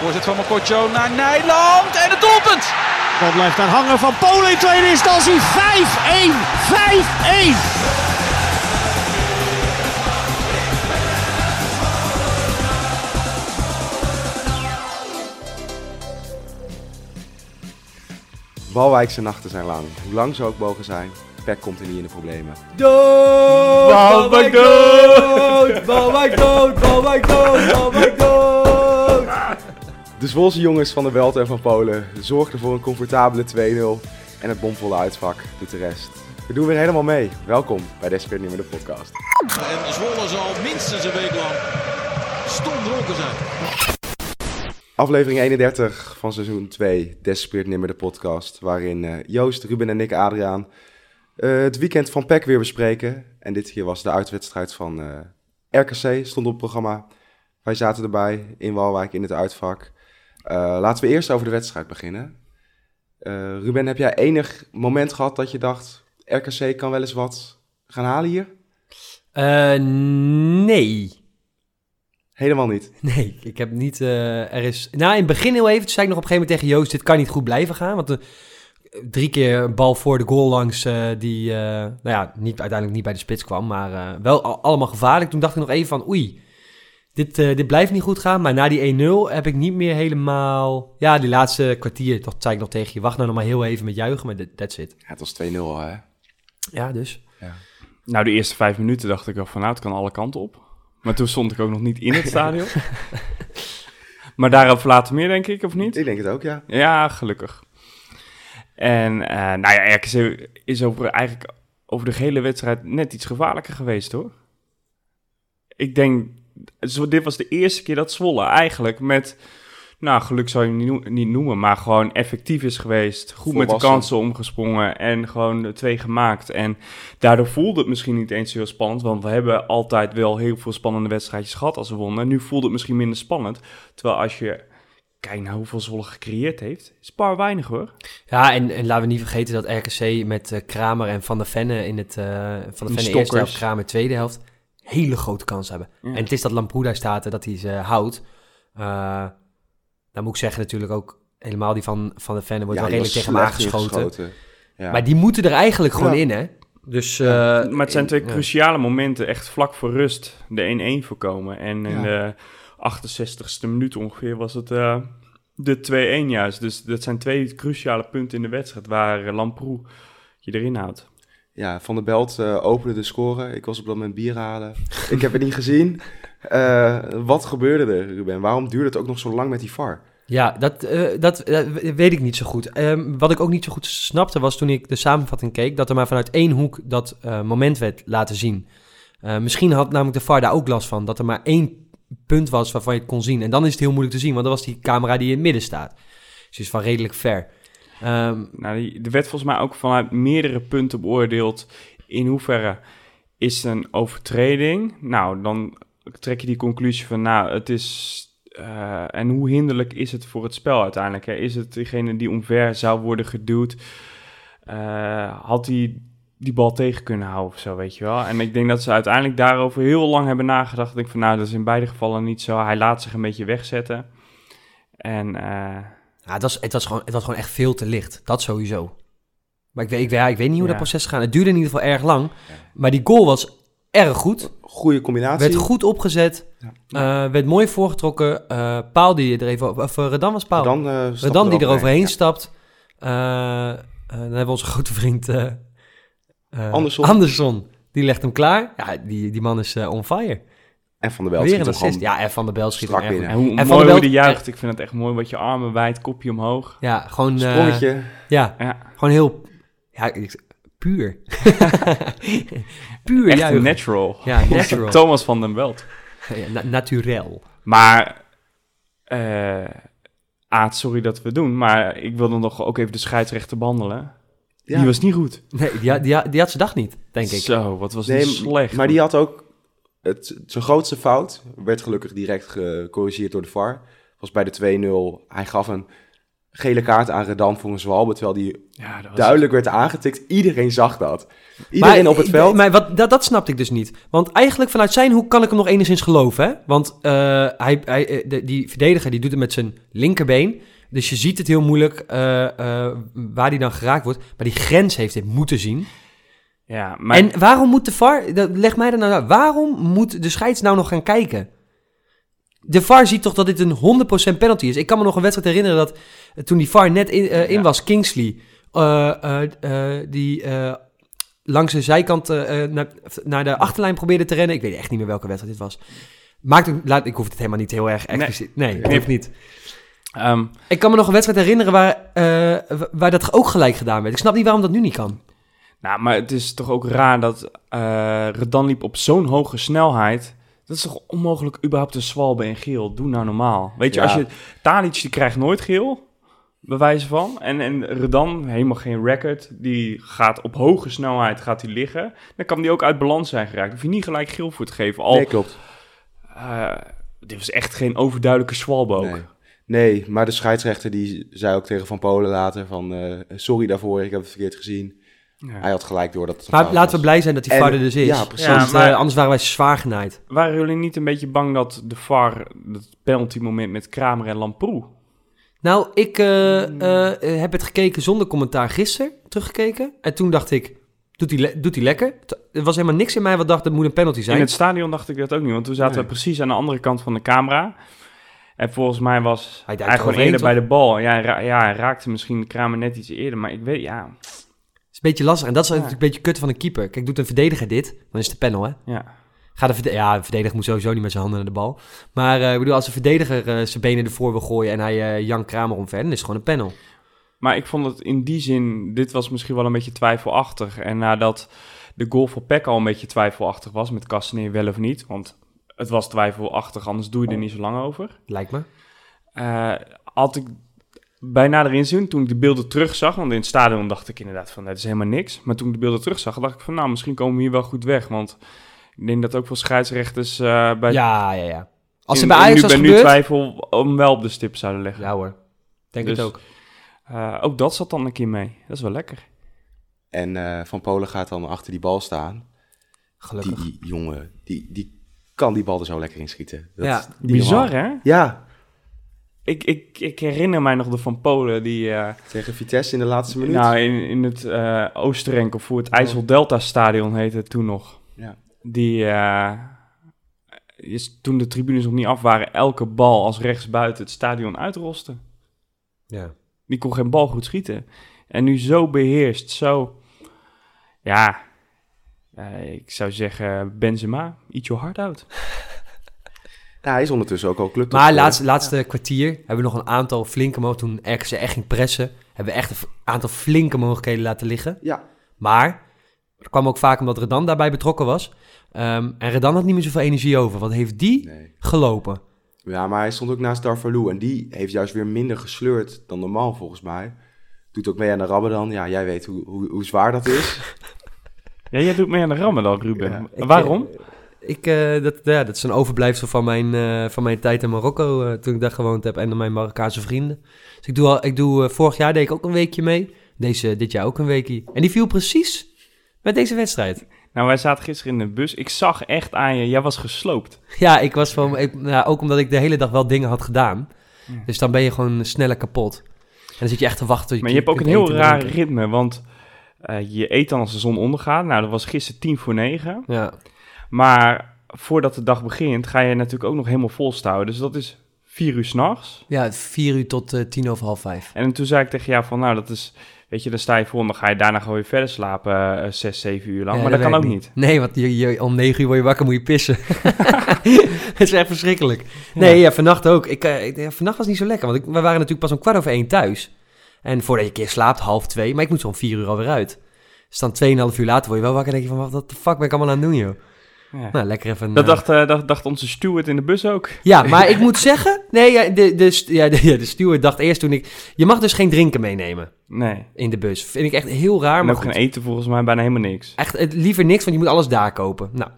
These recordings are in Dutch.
Voorzet van Mokotjo naar Nijland en het doelpunt! Bal blijft daar hangen van Polen in tweede instantie. 5-1. 5-1. Walwijkse nachten zijn lang. Hoe lang ze ook mogen zijn, PEC komt er niet in de problemen. Dood! Dood! Waalwijk dood! Waalwijk dood! Waalwijk dood! De Zwolse jongens van de Welt en van Polen zorgden voor een comfortabele 2-0 en het bomvolle uitvak doet de rest. We doen weer helemaal mee. Welkom bij Desperate Nimmer de podcast. En Zwolle zal minstens een week lang stom dronken zijn. Aflevering 31 van seizoen 2, Desperate Nimmer de podcast, waarin eh, Joost, Ruben en ik, Adriaan, het weekend van PEC weer bespreken. En dit keer was de uitwedstrijd van eh, RKC, stond op het programma. Wij zaten erbij in Walwijk in het uitvak. Eh, laten we eerst over de wedstrijd beginnen. Eh, Ruben, heb jij enig moment gehad dat je dacht, RKC kan wel eens wat gaan halen hier? Eh, nee. Helemaal niet. Nee, ik heb niet... eh, er is... Nou, in het begin heel even, toen zei ik nog op een gegeven moment tegen Joost... dit kan niet goed blijven gaan, want... de drie keer een bal voor de goal langs eh, die, eh, nou ja, niet, uiteindelijk niet bij de spits kwam, maar eh, wel al- allemaal gevaarlijk. Toen dacht ik nog even van, oei, dit, eh, dit blijft niet goed gaan. Maar na die 1-0 heb ik niet meer helemaal, ja, die laatste kwartier, toch zei ik nog tegen je, wacht nou nog maar heel even met juichen, maar that- that's it. Ja, het was 2-0 al, hè? Ja, dus. Nou, de eerste vijf minuten dacht ik al van, nou, het kan alle kanten op. Maar toen stond ik ook nog niet in het stadion. maar daarop later meer, denk ik, of niet? Ik denk het ook, ja. Ja, gelukkig. En, eh, nou ja, RKC is over, eigenlijk over de hele wedstrijd net iets gevaarlijker geweest, hoor. Ik denk, dit was de eerste keer dat Zwolle eigenlijk met, nou, geluk zou je hem niet, noe- niet noemen, maar gewoon effectief is geweest. Goed met de kansen omgesprongen en gewoon de twee gemaakt. En daardoor voelde het misschien niet eens heel spannend, want we hebben altijd wel heel veel spannende wedstrijdjes gehad als we wonnen. Nu voelde het misschien minder spannend, terwijl als je kijkt naar hoeveel Zwolle gecreëerd heeft, is paar weinig hoor. Ja, en, en laten we niet vergeten dat RKC met eh, Kramer en Van der Venne in het, eh, Van der Die Venne eerste helft, Kramer tweede helft, hele grote kans hebben. Ja. En het is dat Lamproe daar staat en dat hij ze houdt. Uh, dan moet ik zeggen natuurlijk ook, helemaal die van, van de Venne wordt ja, wel redelijk tegen hem aangeschoten. Ja. Maar die moeten er eigenlijk gewoon Ja. in, hè? Dus, eh, maar het zijn twee ja. cruciale momenten, echt vlak voor rust, de 1-1 voorkomen. En de 68ste minuut ongeveer was het eh, de 2-1 juist. Dus dat zijn twee cruciale punten in de wedstrijd waar uh, Lamproe je erin houdt. Ja, Van der Belt eh, opende de score. Ik was op dat moment bier halen. ik heb het niet gezien. Eh, wat gebeurde er, Ruben? Waarom duurde het ook nog zo lang met die VAR? Ja, dat, eh, dat weet ik niet zo goed. Ehm, wat ik ook niet zo goed snapte was toen ik de samenvatting keek... dat er maar vanuit één hoek dat eh, moment werd laten zien. Eh, misschien had namelijk de VAR daar ook last van. Dat er maar één punt was waarvan je het kon zien. En dan is het heel moeilijk te zien, want dat was die camera die in het midden staat. Dus is van redelijk ver. Ehm, Nou, er werd volgens mij ook vanuit meerdere punten beoordeeld in hoeverre is een overtreding. Nou, dan trek je die conclusie van, nou, het is... eh, en hoe hinderlijk is het voor het spel uiteindelijk? Hè? Is het degene die omver zou worden geduwd? eh, had hij die bal tegen kunnen houden of zo, weet je wel? En ik denk dat ze uiteindelijk daarover heel lang hebben nagedacht. Ik denk van, nou, dat is in beide gevallen niet zo. Hij laat zich een beetje wegzetten. En... eh, ja, het, was, het, was gewoon, het was gewoon echt veel te licht. Dat sowieso. Maar ik weet, ik, weet- ja, ik weet niet hoe Ja. dat proces gaat. Het duurde in ieder geval erg lang. Maar die goal was erg goed. Goede combinatie. Werd goed opgezet. Ja. eh, werd mooi voorgetrokken. eh Paal die er even... Of uh, Redan was Paal. Dan, eh stapte Redan die er overheen Ja. stapt. Eh, eh, dan hebben we onze grote vriend... eh eh, Andersson. Andersson. Die legt hem klaar. Ja, die, die man is eh, on fire. En Van der Belt schiet hem. Ja, en Van der Bel schiet hem binnen. En hoe En Van mooi der hoe Belt- die juicht. Ik vind het echt mooi. Wat je armen wijd, kopje omhoog. Ja, gewoon... eh, Sprongetje. ja, Ja, gewoon heel... Ja, ik- puur. puur echt juichen. natural. Ja, natural. Thomas van den Belt. Ja, na- naturel. Maar, eh Aad, sorry dat we doen, maar ik wilde nog ook even de scheidsrechter behandelen. Ja. Die was niet goed. Nee, die, had- die, had- die had zijn dag niet, denk ik. Zo, wat was Nee, die slecht. maar die had ook... Het, zijn grootste fout werd gelukkig direct gecorrigeerd door de VAR. Was bij de 2-0. Hij gaf een gele kaart aan Redan voor een zwalbe, terwijl die Ja, dat was duidelijk werd aangetikt. Iedereen zag dat. Iedereen op het veld. Maar wat, dat, dat snapte ik dus niet. Want eigenlijk vanuit zijn hoek kan ik hem nog enigszins geloven. Hè? Want eh, hij, hij, eh, de- die verdediger die doet het met zijn linkerbeen. Dus je ziet het heel moeilijk eh, eh, waar hij dan geraakt wordt. Maar die grens heeft hij moeten zien. Ja, maar En waarom moet de VAR... dat- Leg mij er nou uit. Waarom moet de scheids nou nog gaan kijken? De VAR ziet toch dat dit een 100% penalty is. Ik kan me nog een wedstrijd herinneren dat eh, toen die VAR net in, in Ja. was, Kingsley, die langs de zijkant naar, naar de achterlijn probeerde te rennen. Ik weet echt niet meer welke wedstrijd dit was. Maakt, het- laat, ik hoef het helemaal niet heel erg expliciet. Nee, nee, Nee. niet. Ehm, Ik kan me nog een wedstrijd herinneren waar, eh, wa- waar dat ook gelijk gedaan werd. Ik snap niet waarom dat nu niet kan. nou, maar het is toch ook raar dat eh Redan liep op zo'n hoge snelheid. Dat is toch onmogelijk überhaupt een zwalbe en geel. Doe nou normaal. Weet je, Ja. als je... Talic die krijgt nooit geel, bij wijze van. En, en Redan, helemaal geen record. Die gaat op hoge snelheid gaat hij liggen. Dan kan die ook uit balans zijn geraakt. Hoef je niet gelijk geel voor te geven. Al, Nee, klopt. eh, dit was echt geen overduidelijke zwalbe ook. Nee. Nee, maar de scheidsrechter die zei ook tegen Van Polen later van... eh, sorry daarvoor, ik heb het verkeerd gezien. Ja. Hij had gelijk door dat het Maar laten we blij zijn dat die VAR er dus is. ja, precies. Want, Ja, maar- eh, anders waren wij zwaar genaaid. Waren jullie niet een beetje bang dat de VAR, dat penalty moment met Kramer en Lamproe... Nou, ik eh, eh, heb het gekeken zonder commentaar gisteren, teruggekeken. En toen dacht ik, doet hij le- doet hij lekker? Er was helemaal niks in mij wat dacht, dat moet een penalty zijn. In het stadion dacht ik dat ook niet, want toen zaten Nee. we precies aan de andere kant van de camera. En volgens mij was Hij hij, gewoon eerder bij de bal. Ja, ra- ja, hij raakte misschien Kramer net iets eerder, maar ik weet, ja, Het is een beetje lastig. En dat is Ja. natuurlijk een beetje kut van een keeper. Kijk, doet een verdediger dit, dan is het de panel, hè? ja. Gaat de verde- ja, een verdediger moet sowieso niet met zijn handen naar de bal. Maar eh, ik bedoel, als een verdediger eh, zijn benen ervoor wil gooien en hij eh Jan Kramer omver, dan is het gewoon een panel. Maar ik vond het in die zin, dit was misschien wel een beetje twijfelachtig. En nadat de goal voor Peck al een beetje twijfelachtig was, met Castaneer wel of niet, want het was twijfelachtig, anders doe je er niet zo lang over. Lijkt me. Eh, had ik bij nader inzien, toen ik de beelden terugzag, want in het stadion dacht ik inderdaad van, dat is helemaal niks. Maar toen ik de beelden terugzag, dacht ik van, nou, misschien komen we hier wel goed weg. Want ik denk dat ook veel scheidsrechters eh, bij, Ja, ja, ja. Als in- er bij Ajax nu, was bij nu gebeurd... twijfel om wel op de stip zouden leggen. Ja hoor, denk Dus- het ook. Eh, ook dat zat dan een keer mee. Dat is wel lekker. En eh, Van Polen gaat dan achter die bal staan. Gelukkig. Die jongen, die, die kan die bal er zo lekker in schieten. Dat Ja, Bizar, normaal. hè? Ja, Ik, ik, ik herinner mij nog de Van Polen die... eh, tegen Vitesse in de laatste minuut. nou, in, in het eh Oostenrijk of voor het IJssel Delta Stadion heette het toen nog. Ja. Die, eh, is, toen de tribunes nog niet af waren, elke bal als rechtsbuiten het stadion uitrosten. Ja. Die kon geen bal goed schieten. En nu zo beheerst, zo... Ja, eh, ik zou zeggen Benzema, eat your heart out. Ja, hij is ondertussen ook al club. Maar laatste, laatste kwartier hebben we nog een aantal flinke mogelijkheden. Toen RKC echt ging pressen, hebben we echt een aantal flinke mogelijkheden laten liggen. Ja, Maar dat kwam ook vaak omdat Redan daarbij betrokken was. Ehm, en Redan had niet meer zoveel energie over. Wat heeft die nee. gelopen? Ja, maar hij stond ook naast Darvalu en die heeft juist weer minder gesleurd dan normaal volgens mij. Doet ook mee aan de Ramadan. Ja, jij weet hoe, hoe, hoe zwaar dat is. Ja, jij doet mee aan de Ramadan, Ruben. Ja. Ik, Waarom? eh, Ik, eh, dat, ja, dat is een overblijfsel van mijn, eh, van mijn tijd in Marokko, toen ik daar gewoond heb, en dan mijn Marokkaanse vrienden. Dus ik doe, al, ik doe vorig jaar deed ik ook een weekje mee. Deze, dit jaar ook een weekje. En die viel precies met deze wedstrijd. Nou, wij zaten gisteren in de bus. Ik zag echt aan je, jij was gesloopt. Ja, ik was van, ik, nou, ook omdat ik de hele dag wel dingen had gedaan. Ja. Dus dan ben je gewoon sneller kapot. En dan zit je echt te wachten tot je Maar je hebt ook een heel raar ritme, want eh, je eet dan als de zon ondergaat. Nou, dat was gisteren tien voor negen. Ja, Maar voordat de dag begint, ga je natuurlijk ook nog helemaal volstouwen. Dus dat is vier uur s'nachts. ja vier uur tot eh, tien over half vijf. En toen zei ik tegen jou van, nou, dat is... Weet je, dan sta je voor en dan ga je daarna gewoon weer verder slapen, eh, zes, zeven uur lang. Ja, maar dat, kan ook niet. Nee, want je, je, om negen uur word je wakker, moet je pissen. Het is echt verschrikkelijk. Nee, ja, vannacht ook. Ik, ik- ja, vannacht was niet zo lekker, want ik, we waren natuurlijk pas om kwart over één thuis. En voordat je een keer slaapt, half twee. Maar ik moet zo om vier uur alweer uit. Dus dan tweeënhalf uur later word je wel wakker en denk je van, wat de fuck ben ik allemaal aan het doen, joh? Ja. Nou, lekker even... Dat eh, dacht, eh, dacht, dacht onze steward in de bus ook. Ja, maar ik moet zeggen... Nee, ja, de, de, ja, de, ja, de steward dacht eerst toen ik... Je mag dus geen drinken meenemen Nee. in de bus. Vind ik echt heel raar, En maar ook geen eten volgens mij bijna helemaal niks. Echt, het, liever niks, want je moet alles daar kopen. Nou,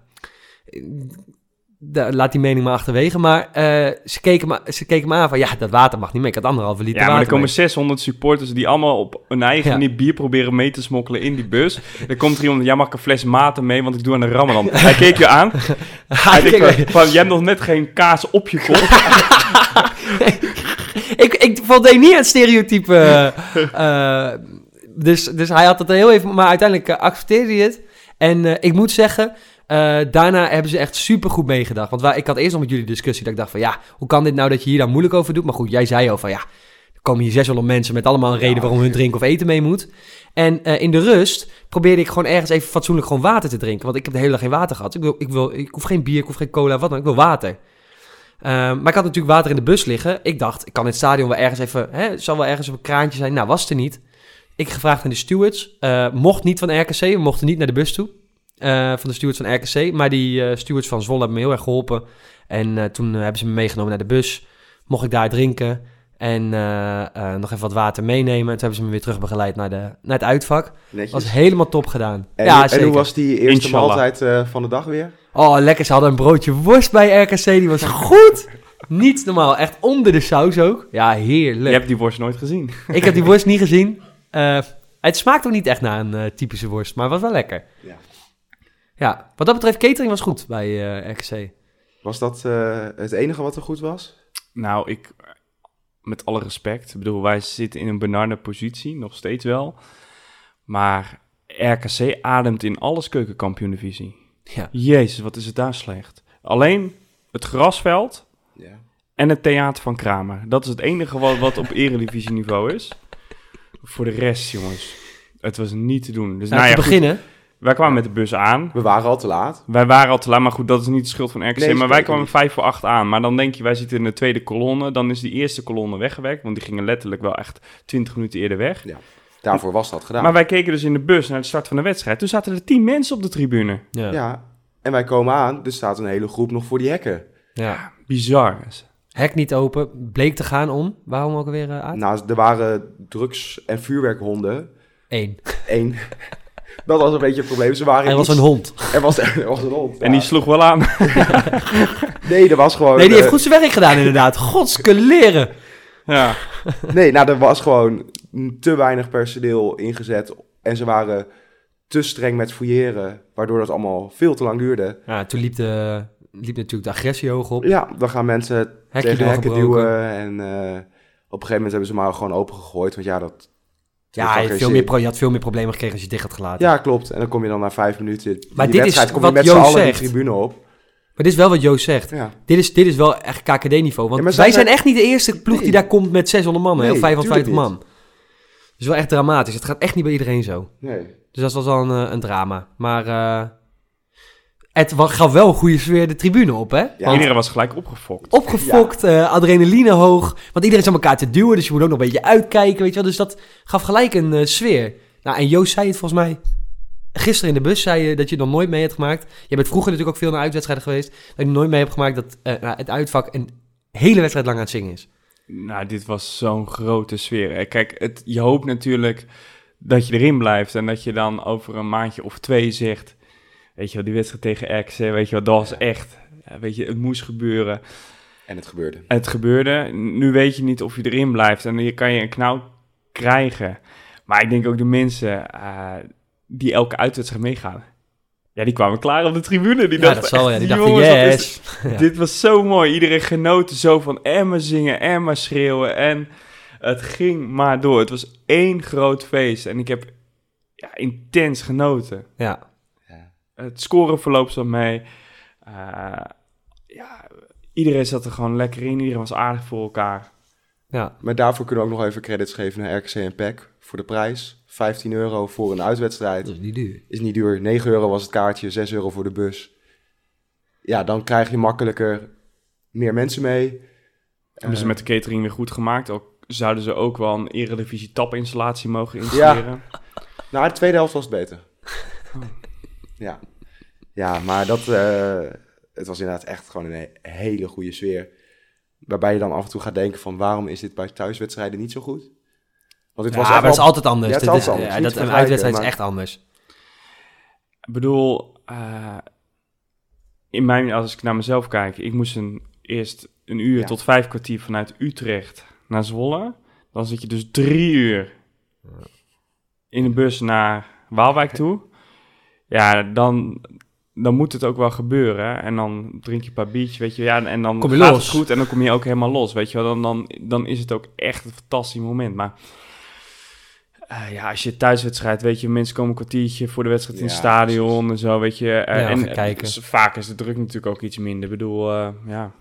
laat die mening maar achterwege. Maar eh, ze, keken me, ze keken me aan van, ja, dat water mag niet mee. Ik had anderhalve liter Ja, maar er komen mee. 600 supporters die allemaal op hun eigen Ja. manier bier proberen mee te smokkelen in die bus. Dan komt er iemand, jij mag een fles maten mee, want ik doe aan de ramadan. Hij keek je aan. Hij denkt van, jij hebt nog net geen kaas op je kop. ik, ik voldeed niet aan het stereotype. eh, eh, dus, dus hij had het heel even... Maar uiteindelijk accepteerde hij het. En ik moet zeggen... eh, daarna hebben ze echt super goed meegedacht. Want waar, ik had eerst nog met jullie discussie dat ik dacht van... Ja, hoe kan dit nou dat je hier dan moeilijk over doet? Maar goed, jij zei al van ja... Er komen hier 600 mensen met allemaal een reden waarom hun drinken of eten mee moet. En eh, in de rust probeerde ik gewoon ergens even fatsoenlijk gewoon water te drinken. Want ik heb de hele dag geen water gehad. Ik, wil, ik, wil, ik hoef geen bier, ik hoef geen cola, wat dan. Ik wil water. Ehm, maar ik had natuurlijk water in de bus liggen. Ik dacht, ik kan in het stadion wel ergens even... Hè, het zal wel ergens op een kraantje zijn. Nou, was het er niet. Ik gevraagd aan de stewards. eh, mocht niet van RKC. We mochten niet naar de bus toe. Eh, van de stewards van RKC. Maar die eh, stewards van Zwolle hebben me heel erg geholpen. En eh, toen hebben ze me meegenomen naar de bus. Mocht ik daar drinken. En eh, eh, nog even wat water meenemen. En toen hebben ze me weer terug begeleid naar, de, naar het uitvak. Netjes. Was helemaal top gedaan. en, ja, en zeker. hoe was die eerste Inshallah. maaltijd eh, van de dag weer? Oh, lekker. Ze hadden een broodje worst bij RKC. Die was goed. Niet normaal. Echt onder de saus ook. Ja, Je heerlijk. hebt die worst nooit gezien. Ik heb die worst niet gezien. Eh, het smaakt ook niet echt naar een eh, typische worst, maar was wel lekker. Ja. Ja, wat dat betreft, catering was goed bij eh, RKC. Was dat eh, het enige wat er goed was? Nou, ik, met alle respect, ik bedoel, wij zitten in een benarde positie, nog steeds wel. Maar RKC ademt in alles keukenkampioen-divisie. Ja. Jezus, wat is het daar slecht. Alleen het grasveld Ja. en het theater van Kramer. Dat is het enige wat, wat op eredivisieniveau is. Voor de rest, jongens, het was niet te doen. Dus Nou, nou, te ja, goed, beginnen, wij kwamen met de bus aan. We waren al te laat. Wij waren al te laat, maar goed, dat is niet de schuld van RKC. Nee, maar wij kwamen vijf voor acht aan. Maar dan denk je, wij zitten in de tweede kolonne. Dan is die eerste kolonne weggewerkt. Want die gingen letterlijk wel echt twintig minuten eerder weg. Daarvoor was dat gedaan. Maar wij keken dus in de bus naar de start van de wedstrijd. Toen zaten er tien mensen op de tribune. ja. Ja. En wij komen aan, er staat een hele groep nog voor die hekken. ja. Bizar. Hek niet open, bleek te gaan om. Waarom ook alweer eh, uit? Nou, er waren drugs- en vuurwerkhonden. Eén. Eén. dat was een beetje het probleem. Ze waren Er was iets- een hond. Er was, er was een hond. En die sloeg wel aan. Nee, er was gewoon... Nee, die heeft eh, goed zijn werk gedaan inderdaad. Godske leren. ja. Nee, nou, er was gewoon te weinig personeel ingezet. En ze waren te streng met fouilleren, waardoor dat allemaal veel te lang duurde. Ja, toen liep, de, liep natuurlijk de agressie hoog op. Ja, dan gaan mensen Hekje tegen hekken duwen. En eh, op een gegeven moment hebben ze maar gewoon opengegooid. Want ja, dat... Ja, je, had veel zin. meer pro- je had veel meer problemen gekregen als je dicht had gelaten. Ja, klopt. En dan kom je dan na vijf minuten... Maar dit is kom je wat met z'n Joost allen tribune op. Maar dit is wel wat Joost zegt. Ja. Dit is, dit is wel echt KKD-niveau. Want Ja, wij zij zijn echt niet de eerste ploeg die daar komt met 600 man Nee, of 550 tuurlijk man. Dat is wel echt dramatisch. Het gaat echt niet bij iedereen zo. Nee. Dus dat was wel een, eh, een drama. Maar eh, het gaf wel een goede sfeer de tribune op, hè? Ja. Want Iedereen was gelijk opgefokt. opgefokt, eh, adrenaline hoog. Want iedereen is aan elkaar te duwen, dus je moet ook nog een beetje uitkijken, weet je wel. Dus dat gaf gelijk een eh, sfeer. Nou, en Joost zei het volgens mij... Gisteren in de bus zei je dat je het nog nooit mee hebt gemaakt. Je bent vroeger natuurlijk ook veel naar uitwedstrijden geweest. Dat je nooit mee hebt gemaakt dat eh, nou, het uitvak een hele wedstrijd lang aan het zingen is. Nou, dit was zo'n grote sfeer. hè. Kijk, het, je hoopt natuurlijk dat je erin blijft. En dat je dan over een maandje of twee zegt... Weet je wel, die wedstrijd tegen RKC, weet je wel, dat was echt... weet je, het moest gebeuren. En het gebeurde. Het gebeurde. Nu weet je niet of je erin blijft. En hier kan je een knauw krijgen. Maar ik denk ook de mensen eh, die elke uitwedstrijd meegaan... Ja, die kwamen klaar op de tribune. Die Ja, dachten, dat zal, ja. Die dachten, jongens, wat is yes. Ja. dit was zo mooi. Iedereen genoten zo van Emma zingen, Emma schreeuwen. En het ging maar door. Het was één groot feest. En ik heb ja, intens genoten. Ja. Het scoreverloop zat mee. Eh, ja, iedereen zat er gewoon lekker in. Iedereen was aardig voor elkaar. ja. Maar daarvoor kunnen we ook nog even credits geven naar RKC en PEC. Voor de prijs. 15 euro voor een uitwedstrijd. Dat is niet duur. Is niet duur. 9 euro was het kaartje, 6 euro voor de bus. Ja, dan krijg je makkelijker meer mensen mee. Hebben ze Eh, met de catering weer goed gemaakt. Ook, zouden ze ook wel een eredivisie tapinstallatie mogen installeren. Nou, de tweede helft was het beter. Ja. ja, maar dat, eh, het was inderdaad echt gewoon een he- hele goede sfeer. Waarbij je dan af en toe gaat denken van waarom is dit bij thuiswedstrijden niet zo goed? Want dit Ja, was maar dat is altijd anders. Ja, het is Dat is- anders. ja, dat, een uitwedstrijd is echt anders. Ik bedoel, eh, in mijn, als ik naar mezelf kijk, ik moest een, eerst een uur Ja. tot vijf kwartier vanuit Utrecht naar Zwolle. Dan zit je dus drie uur in de bus naar Waalwijk toe. Ja, dan, dan moet het ook wel gebeuren. En dan drink je een paar biertjes, weet je. Ja, en dan Kom je gaat los. het goed en dan kom je ook helemaal los, weet je wel. Dan, dan, dan is het ook echt een fantastisch moment. Maar eh, ja, als je thuiswedstrijd, weet je, mensen komen een kwartiertje voor de wedstrijd in het stadion en zo, weet je. Eh, Ja, en kijken. eh, vaak is de druk natuurlijk ook iets minder. Ik bedoel, eh, ja.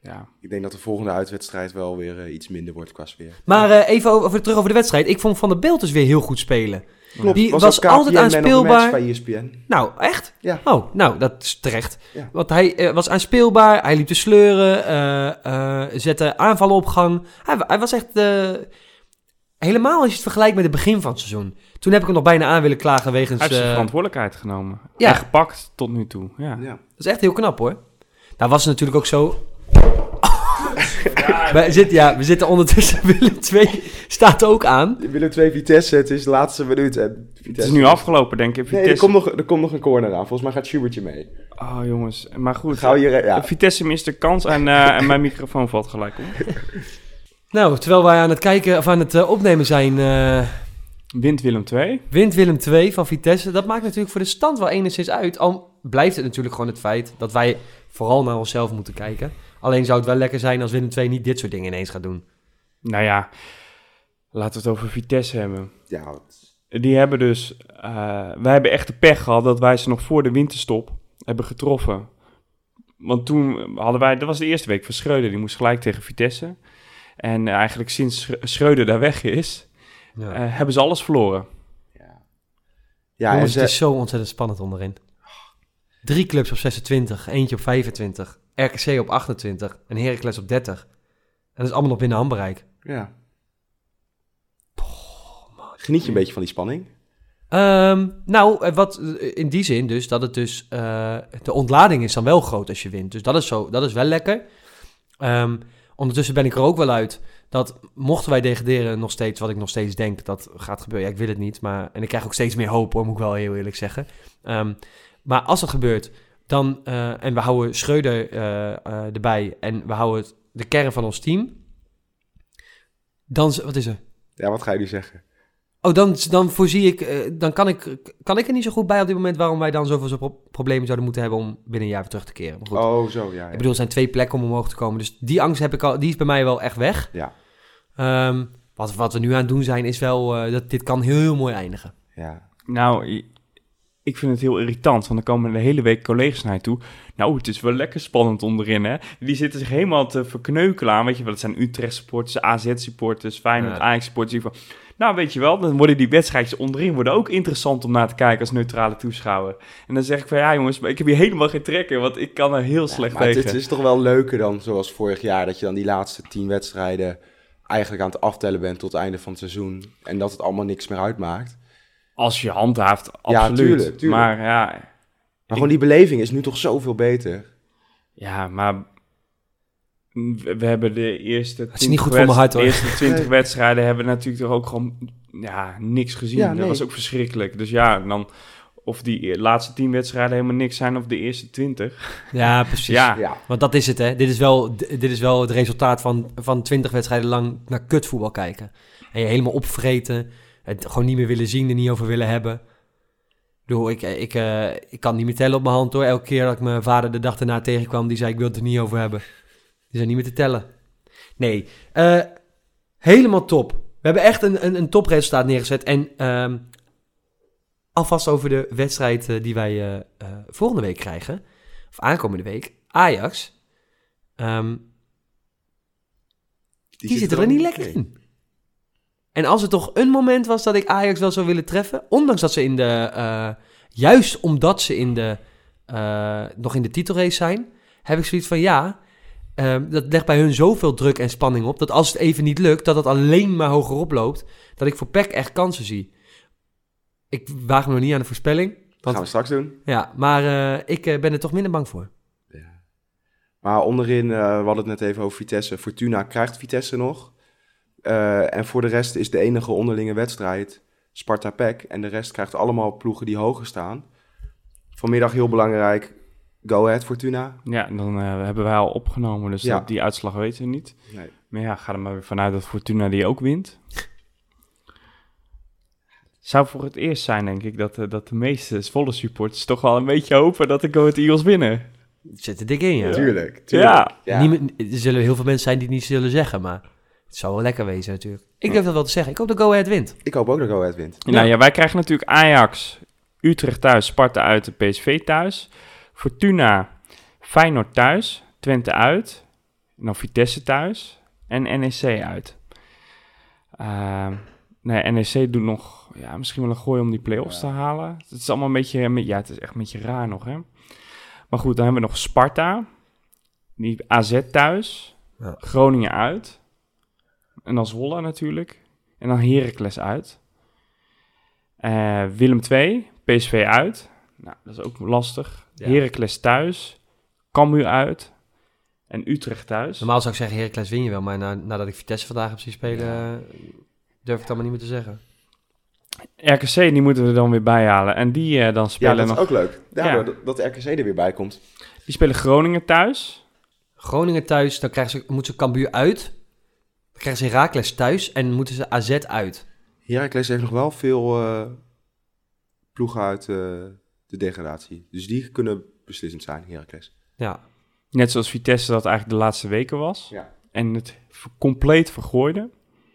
Ja. Ik denk dat de volgende uitwedstrijd wel weer iets minder wordt qua sfeer. Maar eh, even over, terug over de wedstrijd. Ik vond Van der Beeld dus weer heel goed spelen. Klopt, Die was, was altijd aanspeelbaar. bij ESPN. Nou, echt? Ja. Oh, nou, dat is terecht. Ja. Want hij eh, was aanspeelbaar, hij liep te sleuren, eh, eh, zette aanvallen op gang. Hij, hij was echt... eh, helemaal als je het vergelijkt met het begin van het seizoen. Toen heb ik hem nog bijna aan willen klagen wegens... Hij heeft zijn verantwoordelijkheid genomen. ja. En gepakt tot nu toe. Ja. Ja. dat is echt heel knap hoor. Nou was het natuurlijk ook zo... we, zitten, ja, we zitten ondertussen... Willem 2 staat ook aan. Willem 2 Vitesse, het is de laatste minuut. En Vitesse Het is nu afgelopen, denk ik. Nee, er komt, nog, er komt nog een corner aan. Volgens mij gaat Schubertje mee. Oh, jongens. Maar goed. Gauw hier, ja. Vitesse mist de kans en, eh, en mijn microfoon valt gelijk om. Nou, terwijl wij aan het kijken of aan het eh, opnemen zijn... eh, Wint Willem 2. Wint Willem 2 van Vitesse. Dat maakt natuurlijk voor de stand wel enigszins uit. Al blijft het natuurlijk gewoon het feit dat wij vooral naar onszelf moeten kijken. Alleen zou het wel lekker zijn als Willem 2 niet dit soort dingen ineens gaat doen. Nou ja, laten we het over Vitesse hebben. Ja, wat- Die hebben dus... eh, wij hebben echt de pech gehad dat wij ze nog voor de winterstop hebben getroffen. Want toen hadden wij... Dat was de eerste week van Schreuder. Die moest gelijk tegen Vitesse. En eigenlijk sinds Sch- Schreuder daar weg is... Ja. eh, hebben ze alles verloren. ja en Jongens, ze, het is zo ontzettend spannend onderin. Drie clubs op 26, eentje op 25, RKC op 28 en Heracles op 30. En dat is allemaal nog binnen handbereik. ja. Geniet je een beetje van die spanning? Ehm, nou, eh, wat eh, in die zin dus dat het dus eh, de ontlading is dan wel groot als je wint. Dus dat is zo, dat is wel lekker. Ehm, ondertussen ben ik er ook wel uit dat mochten wij degraderen nog steeds, wat ik nog steeds denk dat gaat gebeuren. Ja, ik wil het niet, maar en ik krijg ook steeds meer hoop, hoor, moet ik wel heel eerlijk zeggen. Ehm, maar als dat gebeurt, dan eh, en we houden Schreuder eh, eh, erbij en we houden het, de kern van ons team, dan wat is er? Ja, wat ga je nu zeggen? Oh, dan, dan voorzie ik, eh, dan kan ik, kan ik er niet zo goed bij op dit moment waarom wij dan zoveel zo pro- problemen zouden moeten hebben om binnen een jaar weer terug te keren. Maar goed, Oh, zo, ja. ja. ik bedoel, er zijn twee plekken om omhoog te komen, dus die angst heb ik al, die is bij mij wel echt weg. Ja. Ehm, wat, wat we nu aan het doen zijn, is wel, eh, dat dit kan heel, heel mooi eindigen. ja. Nou, ik vind het heel irritant, want dan komen de hele week collega's naar je toe. Nou, het is wel lekker spannend onderin, hè. Die zitten zich helemaal te verkneukelen aan, weet je wel. Dat zijn Utrecht-supporters, AZ-supporters, Feyenoord, Ja. Ajax-supporters. van, Nou, weet je wel, dan worden die wedstrijdjes onderin worden ook interessant om naar te kijken als neutrale toeschouwer. En dan zeg ik van, ja jongens, maar ik heb hier helemaal geen trek in, want ik kan er heel slecht maar het, het is toch wel leuker dan zoals vorig jaar, dat je dan die laatste tien wedstrijden eigenlijk aan het aftellen bent tot het einde van het seizoen. En dat het allemaal niks meer uitmaakt. Als je handhaaft, Ja, absoluut. tuurlijk, tuurlijk. Maar ja, Maar gewoon die beleving is nu toch zoveel beter. Ja, maar we, we hebben de eerste... Het is niet goed voor mijn hart, hoor. De eerste 20 Nee. wedstrijden hebben we natuurlijk toch ook gewoon ja, niks gezien. Ja, Dat was ook verschrikkelijk. Dus ja, dan of die e- laatste 10 wedstrijden helemaal niks zijn of de eerste 20. Ja, precies. Ja, Ja, Want dat is het, hè. Dit is wel, dit is wel het resultaat van, van 20 wedstrijden lang naar kutvoetbal kijken. En je helemaal opvreten, het gewoon niet meer willen zien, er niet over willen hebben. Ik bedoel, ik, ik, eh, ik kan niet meer tellen op mijn hand, hoor. Elke keer dat ik mijn vader de dag daarna tegenkwam, die zei, ik wil het er niet over hebben. Die zijn niet meer te tellen. Nee, eh, helemaal top. We hebben echt een, een, een topresultaat neergezet. En ehm, alvast over de wedstrijd eh, die wij eh, eh, volgende week krijgen, of aankomende week, Ajax. Ehm, die, zitten er niet lekker in. En als er toch een moment was dat ik Ajax wel zou willen treffen, ondanks dat ze in de, eh, juist omdat ze in de, eh, nog in de titelrace zijn, heb ik zoiets van ja, ehm, dat legt bij hun zoveel druk en spanning op, dat als het even niet lukt, dat het alleen maar hoger oploopt, dat ik voor PEC echt kansen zie. Ik waag me nog niet aan de voorspelling, Dat gaan we straks doen. ja, maar eh, ik ben er toch minder bang voor. Maar onderin, we hadden het net even over Vitesse. Fortuna krijgt Vitesse nog. Eh, en voor de rest is de enige onderlinge wedstrijd Sparta-Pek. En de rest krijgt allemaal ploegen die hoger staan. Vanmiddag heel belangrijk. Go Ahead Fortuna. Ja, en dan eh, hebben wij al opgenomen, dus Ja. dat- die uitslag weten we niet. Nee. Maar ja, ga er maar weer vanuit dat Fortuna die ook wint. Zou voor het eerst zijn, denk ik, dat, eh, dat de meeste volle supporters toch wel een beetje hopen dat de Go Ahead Eagles winnen. Zit er dik in, ja. Tuurlijk, tuurlijk. Ja. Ja. Niemand- er zullen heel veel mensen zijn die het niet zullen zeggen, maar zou wel lekker wezen natuurlijk. Ik durf dat wel te zeggen. Ik hoop dat Go Ahead wint. Ik hoop ook dat Go Ahead wint. Nou ja, wij krijgen natuurlijk Ajax, Utrecht thuis, Sparta uit en PSV thuis. Fortuna, Feyenoord thuis, Twente uit, en dan Vitesse thuis en NEC uit. Ehm, nee, NEC doet nog ja, misschien wel een gooi om die play-offs te halen. Het is allemaal een beetje, ja, het is echt een beetje raar nog, hè. Maar goed, dan hebben we nog Sparta, die AZ thuis, Ja. Groningen uit, en dan Zwolle natuurlijk, en dan Heracles uit. Eh, Willem 2, PSV uit. Nou, dat is ook lastig. Ja. Heracles thuis. Cambuur uit. En Utrecht thuis. Normaal zou ik zeggen, Heracles win je wel, maar na, nadat ik Vitesse vandaag heb zien spelen, eh, durf ik dat maar niet meer te zeggen. RKC, die moeten we er dan weer bij halen. En die eh, dan Ja, spelen dat is nog... ook leuk. Ja, Ja. Dat, dat RKC er weer bij komt. Die spelen Groningen thuis. Groningen thuis, dan krijgen ze, moeten ze Cambuur uit. Dan krijgen ze Heracles thuis en moeten ze AZ uit. Heracles heeft nog wel veel eh, ploegen uit eh, de degradatie. Dus die kunnen beslissend zijn, Heracles. Ja, Net zoals Vitesse dat eigenlijk de laatste weken was. Ja. En het compleet vergooide.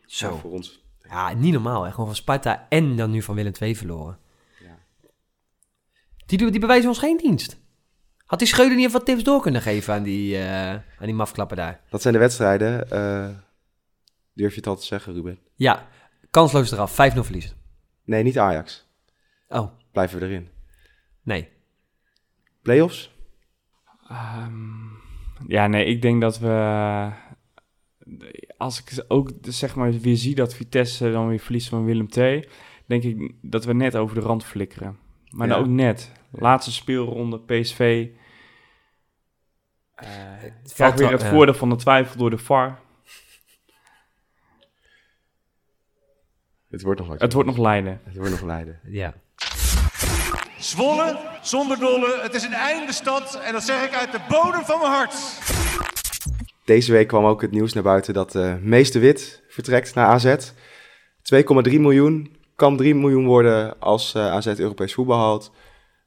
zo. Ja, voor ons. Ja, niet normaal. Hè? Gewoon van Sparta en dan nu van Willem II verloren. Ja. Die, doen- die bewijzen ons geen dienst. Had die Schreuder niet even wat tips door kunnen geven aan die, eh aan die mafklappen daar? Dat zijn de wedstrijden. eh, durf je het al te zeggen, Ruben? Ja, kansloos eraf. 5-0 verliezen. Nee, niet Ajax. Oh, Blijven we erin. nee. Playoffs? Ehm, ja, nee, ik denk dat we... Als ik ook zeg maar weer zie dat Vitesse dan weer verliest van Willem II... denk ik dat we net over de rand flikkeren. Maar Ja. dan ook net. Laatste speelronde, PSV... eh valt krijgt weer het ja. voordeel van de twijfel door de VAR. Het wordt nog wat. Het wordt nog lijden. Het wordt nog Leiden. Ja. Zwolle, zonder dolle, het is een einde stad en dat zeg ik uit de bodem van mijn hart. Deze week kwam ook het nieuws naar buiten dat eh Meester Wit vertrekt naar AZ. 2,3 miljoen. Kan 3 miljoen worden als eh, AZ Europees voetbal haalt.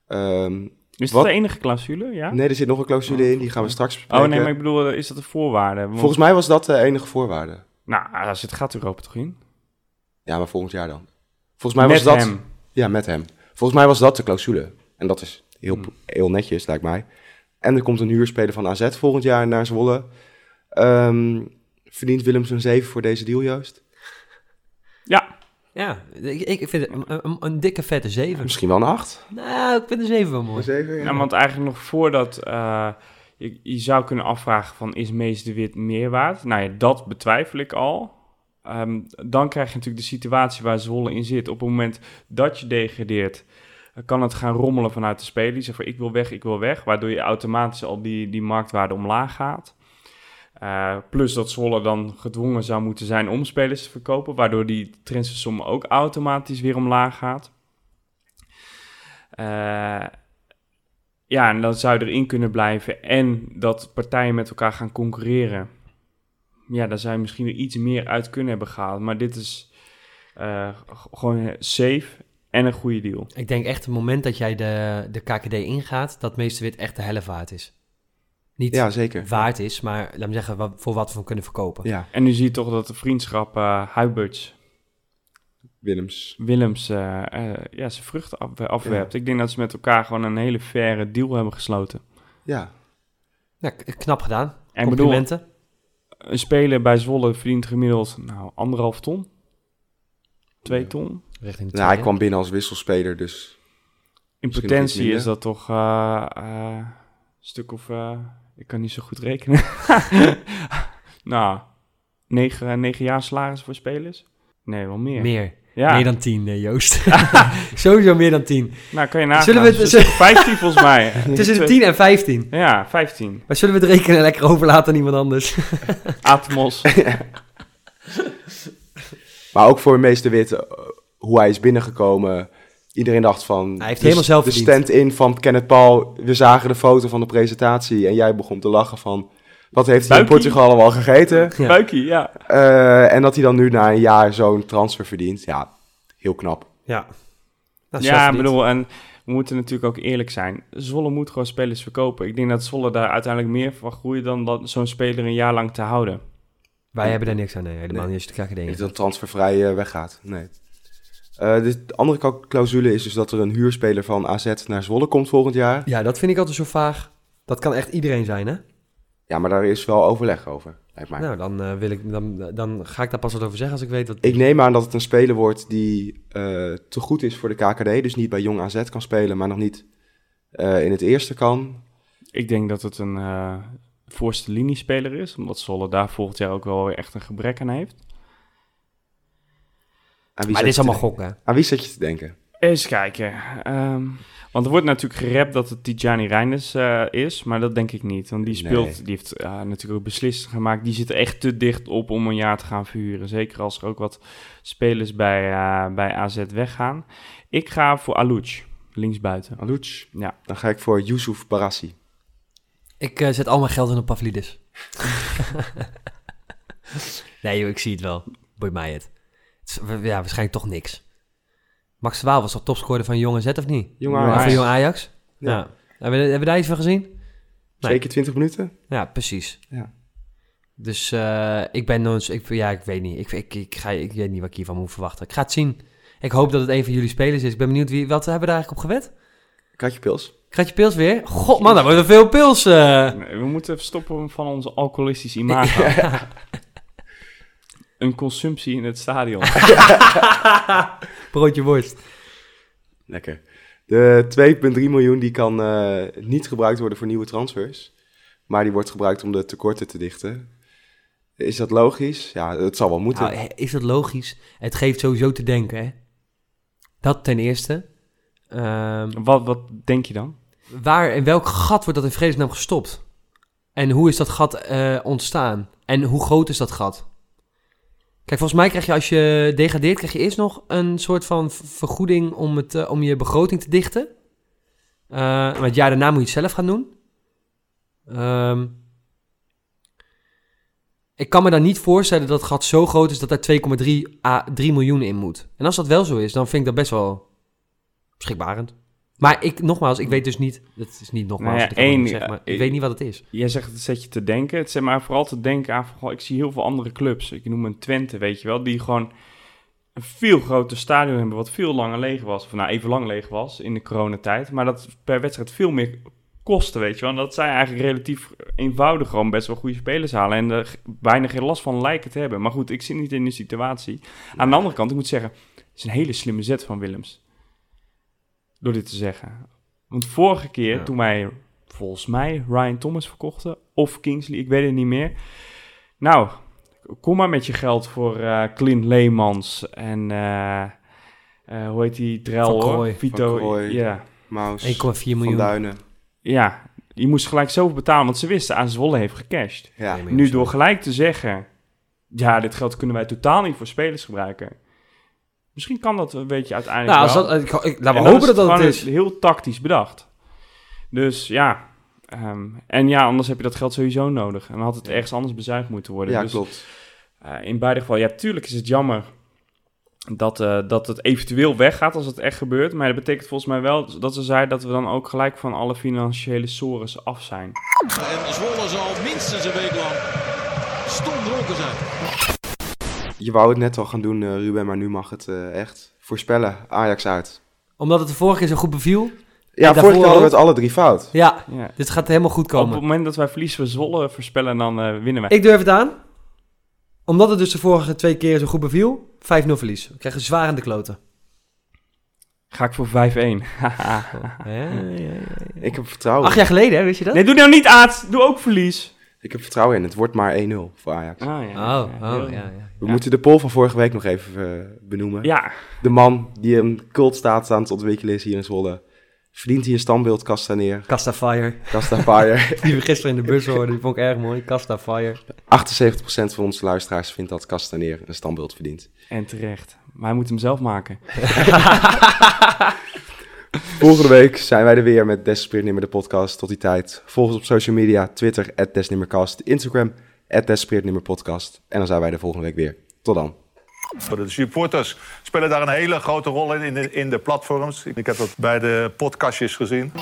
Ehm, Is Wat? dat de enige clausule? Ja? nee, er zit nog een clausule in. Die gaan we straks bespreken. Oh nee, maar ik bedoel, is dat een voorwaarde? Want- Volgens mij was dat de enige voorwaarde. Nou, als het gaat Europa toch in? Ja, maar volgend jaar dan. Volgens mij was dat... hem. Ja, met hem. Volgens mij was dat de clausule. En dat is heel, Hmm. heel netjes, lijkt mij. En er komt een huurspeler van AZ volgend jaar naar Zwolle. Ehm, verdient Willem zijn 7 voor deze deal, Joost? Ja, Ja, ik, ik vind het een, een, een dikke vette 7. Misschien wel een 8? Nou, ik vind de 7 wel mooi. 7, Ja, want eigenlijk nog voordat eh, je, je zou kunnen afvragen van is Mees de Wit meer waard? Nou ja, dat betwijfel ik al. Ehm, dan krijg je natuurlijk de situatie waar Zwolle in zit. Op het moment dat je degradeert, eh, kan het gaan rommelen vanuit de speler. Die van ik wil weg, ik wil weg. Waardoor je automatisch al die, die marktwaarde omlaag gaat. Eh, plus dat Zwolle dan gedwongen zou moeten zijn om spelers te verkopen. Waardoor die transfersom ook automatisch weer omlaag gaat. Eh, ja, en dan zou je erin kunnen blijven en dat partijen met elkaar gaan concurreren. Ja, daar zou je misschien er iets meer uit kunnen hebben gehaald. Maar dit is eh, gewoon safe en een goede deal. Ik denk echt het moment dat jij de, de KKD ingaat, dat meeste wit echt de helft waard is. Niet Ja, zeker. waard is, maar laat me zeggen, wat, voor wat we hem kunnen verkopen. Ja, En nu zie je toch dat de vriendschap uh, Huiberts, Willems. Willems, eh, ja, zijn vruchten af, afwerpt. Ik denk dat ze met elkaar gewoon een hele faire deal hebben gesloten. Ja, Ja, knap gedaan. En ik bedoel, Complimenten. Een speler bij Zwolle verdient gemiddeld nou, anderhalf ton. Twee Ja. ton. Richting de nou, hij kwam binnen als wisselspeler, dus In potentie is dat toch eh, eh, een stuk of... eh, ik kan niet zo goed rekenen. nou, negen, negen jaar salaris voor spelers? Nee, wel meer. Meer. Ja, Meer dan 10, eh, Joost. Sowieso meer dan 10. nou kan je nagaan. Zullen we het- Dus het is 15 volgens mij. Tussen de 10 en 15. Ja, 15. Maar zullen we het rekenen lekker overlaten aan iemand anders? Atmos. Maar ook voor Meester Wit, eh, hoe hij is binnengekomen. iedereen dacht van... Hij heeft de- helemaal zelf De stand-in van Kenneth Paul, we zagen de foto van de presentatie en jij begon te lachen van... Wat heeft hij in Buikie. Portugal allemaal gegeten? Ja. Buikie, ja. Eh, en dat hij dan nu na een jaar zo'n transfer verdient. Ja, heel knap. Ja. Ja, ik bedoel, en we moeten natuurlijk ook eerlijk zijn. Zwolle moet gewoon spelers verkopen. Ik denk dat Zwolle daar uiteindelijk meer van groeit dan dat zo'n speler een jaar lang te houden. Wij hebben daar niks aan, nee. Helemaal Nee. niet als je hebt. dat het transfervrij eh, weggaat. Nee. Eh, de andere cla- clausule is dus dat er een huurspeler van AZ naar Zwolle komt volgend jaar. Ja, dat vind ik altijd zo vaag. Dat kan echt iedereen zijn, hè? Ja, maar daar is wel overleg over, lijkt mij. Nou, dan, eh, wil ik, dan, dan ga ik daar pas wat over zeggen als ik weet wat... Ik neem aan dat het een speler wordt die eh, te goed is voor de KKD. Dus niet bij Jong AZ kan spelen, maar nog niet eh, in het eerste kan. Ik denk dat het een eh voorste liniespeler is, omdat Zwolle daar volgend jaar ook wel weer echt een gebrek aan heeft. Aan wie Maar dit is allemaal gokken. Aan wie zit je te denken? Eens kijken. Ehm, want er wordt natuurlijk gerept dat het Tijani Reinders eh, is, maar dat denk ik niet. Want die Nee. speelt, die heeft natuurlijk ook beslissingen gemaakt. Die zit echt te dicht op om een jaar te gaan verhuren. Zeker als er ook wat spelers bij, eh, bij AZ weggaan. Ik ga voor Alouch, linksbuiten. Alouch? Ja. Dan ga ik voor Yusuf Barassi. Ik eh, zet al mijn geld in op Pavlidis. nee joh, ik zie het wel. Boeit mij het. ja, waarschijnlijk toch niks. Max Waal was toch topscorer van Jong AZ of niet? Jong Ja, Ajax. van Jong Ajax? Ja. Ja. Hebben, we, hebben we daar iets van gezien? Nee. Zeker 20 minuten? Ja, precies. Ja. Dus eh, ik ben nooit... Ik, ja, ik weet niet. Ik, ik, ik, ga, ik weet niet wat ik hiervan moet verwachten. Ik ga het zien. Ik hoop dat het een van jullie spelers is. Ik ben benieuwd wie... Wat hebben we daar eigenlijk op gewet? Kratje pils. Krijg je pils weer? God man, daar worden veel pils. eh. Nee, We moeten even stoppen van onze alcoholistisch imago. Een consumptie in het stadion. Broodje worst. Lekker. De 2,3 miljoen die kan eh, niet gebruikt worden voor nieuwe transfers. Maar die wordt gebruikt om de tekorten te dichten. Is dat logisch? Ja, het zal wel moeten. Nou, is dat logisch? Het geeft sowieso te denken, hè? Dat ten eerste. Ehm, wat, wat denk je dan? waar, in welk gat wordt dat in vredesnaam gestopt? En hoe is dat gat eh, ontstaan? En hoe groot is dat gat? Kijk, volgens mij krijg je als je degradeert, krijg je eerst nog een soort van vergoeding om, het, eh, om je begroting te dichten. Eh, maar het jaar daarna moet je het zelf gaan doen. Ehm, ik kan me dan niet voorstellen dat het gat zo groot is dat er 2,3 à 3 miljoen in moet. En als dat wel zo is, dan vind ik dat best wel schrikbarend. Maar ik, nogmaals, ik weet dus niet, dat is niet nogmaals, Nou ja, één, zeggen, maar eh, ik weet niet wat het is. Jij zegt het zet je te denken. Het zet maar vooral te denken aan... Ik zie heel veel andere clubs. Ik noem een Twente, weet je wel. Die gewoon een veel groter stadion hebben. Wat veel langer leeg was. Of nou, even lang leeg was in de coronatijd. Maar dat per wedstrijd veel meer kostte, weet je wel. En dat zij eigenlijk relatief eenvoudig gewoon best wel goede spelers halen. En er weinig geen last van lijken te hebben. Maar goed, ik zit niet in die situatie. Aan de andere kant, ik moet zeggen... Het is een hele slimme zet van Willems. Door dit te zeggen. Want vorige keer, Ja. toen wij volgens mij Ryan Thomas verkochten. Of Kingsley, ik weet het niet meer. Nou, kom maar met je geld voor eh Clint Leemans en eh, eh, hoe heet die? Drel. Vito. Ja. Maus, 1,4 Van miljoen. Duinen. ja, je moest gelijk zoveel betalen, want ze wisten aan Zwolle heeft gecashed. Ja, Nee, Nu door gelijk te zeggen, ja, dit geld kunnen wij totaal niet voor spelers gebruiken. Misschien kan dat een beetje uiteindelijk Nou, wel. dat, ik, ik, laten En we hopen dat dat het is. heel tactisch bedacht. Dus ja, ehm, en ja, anders heb je dat geld sowieso nodig. En dan had het ergens anders bezuinigd moeten worden. ja dus, klopt. eh, in beide gevallen, ja, tuurlijk is het jammer dat, eh, dat het eventueel weggaat als het echt gebeurt. Maar dat betekent volgens mij wel dat ze zei dat we dan ook gelijk van alle financiële sores af zijn. En Zwolle zal minstens een week lang stomdronken zijn. Je wou het net al gaan doen, eh, Ruben, maar nu mag het eh, echt. Voorspellen, Ajax uit. Omdat het de vorige keer zo goed beviel. Ja, vorige keer hadden we het alle drie fout. Ja, Ja. dit gaat helemaal goed Op komen. het moment dat wij verliezen Zwolle voorspellen, dan eh, winnen wij. Ik durf het aan. Omdat het dus de vorige twee keer zo goed beviel. 5-0 verlies. We krijgen zwaar aan de kloten. Ga ik voor 5-1. Ja, ja, ja. Ik heb vertrouwen. Acht jaar geleden, hè, weet je dat? nee, doe nou niet Aad. Doe ook verlies. Ik heb vertrouwen in. Het wordt maar 1-0 voor Ajax. Ah, ja. Oh, oh, ja, ja. We moeten de poll van vorige week nog even eh, benoemen. Ja, De man die een cultstaat aan het ontwikkelen is hier in Zwolle. Verdient hij een standbeeld Castaneer. Casta Fire. Castafire. Die we gisteren in de bus hoorden, die vond ik erg mooi. Casta Fire. 78% van onze luisteraars vindt dat Castaneer een standbeeld verdient. en terecht. Maar hij moet hem zelf maken. Volgende week zijn wij er weer met Desperate de podcast. Tot die tijd. Volg ons op social media. Twitter, Desnimmercast. Instagram, at Desperate podcast. En dan zijn wij de volgende week weer. Tot dan. De supporters spelen daar een hele grote rol in, in de, in de platforms. Ik heb dat bij de podcastjes gezien.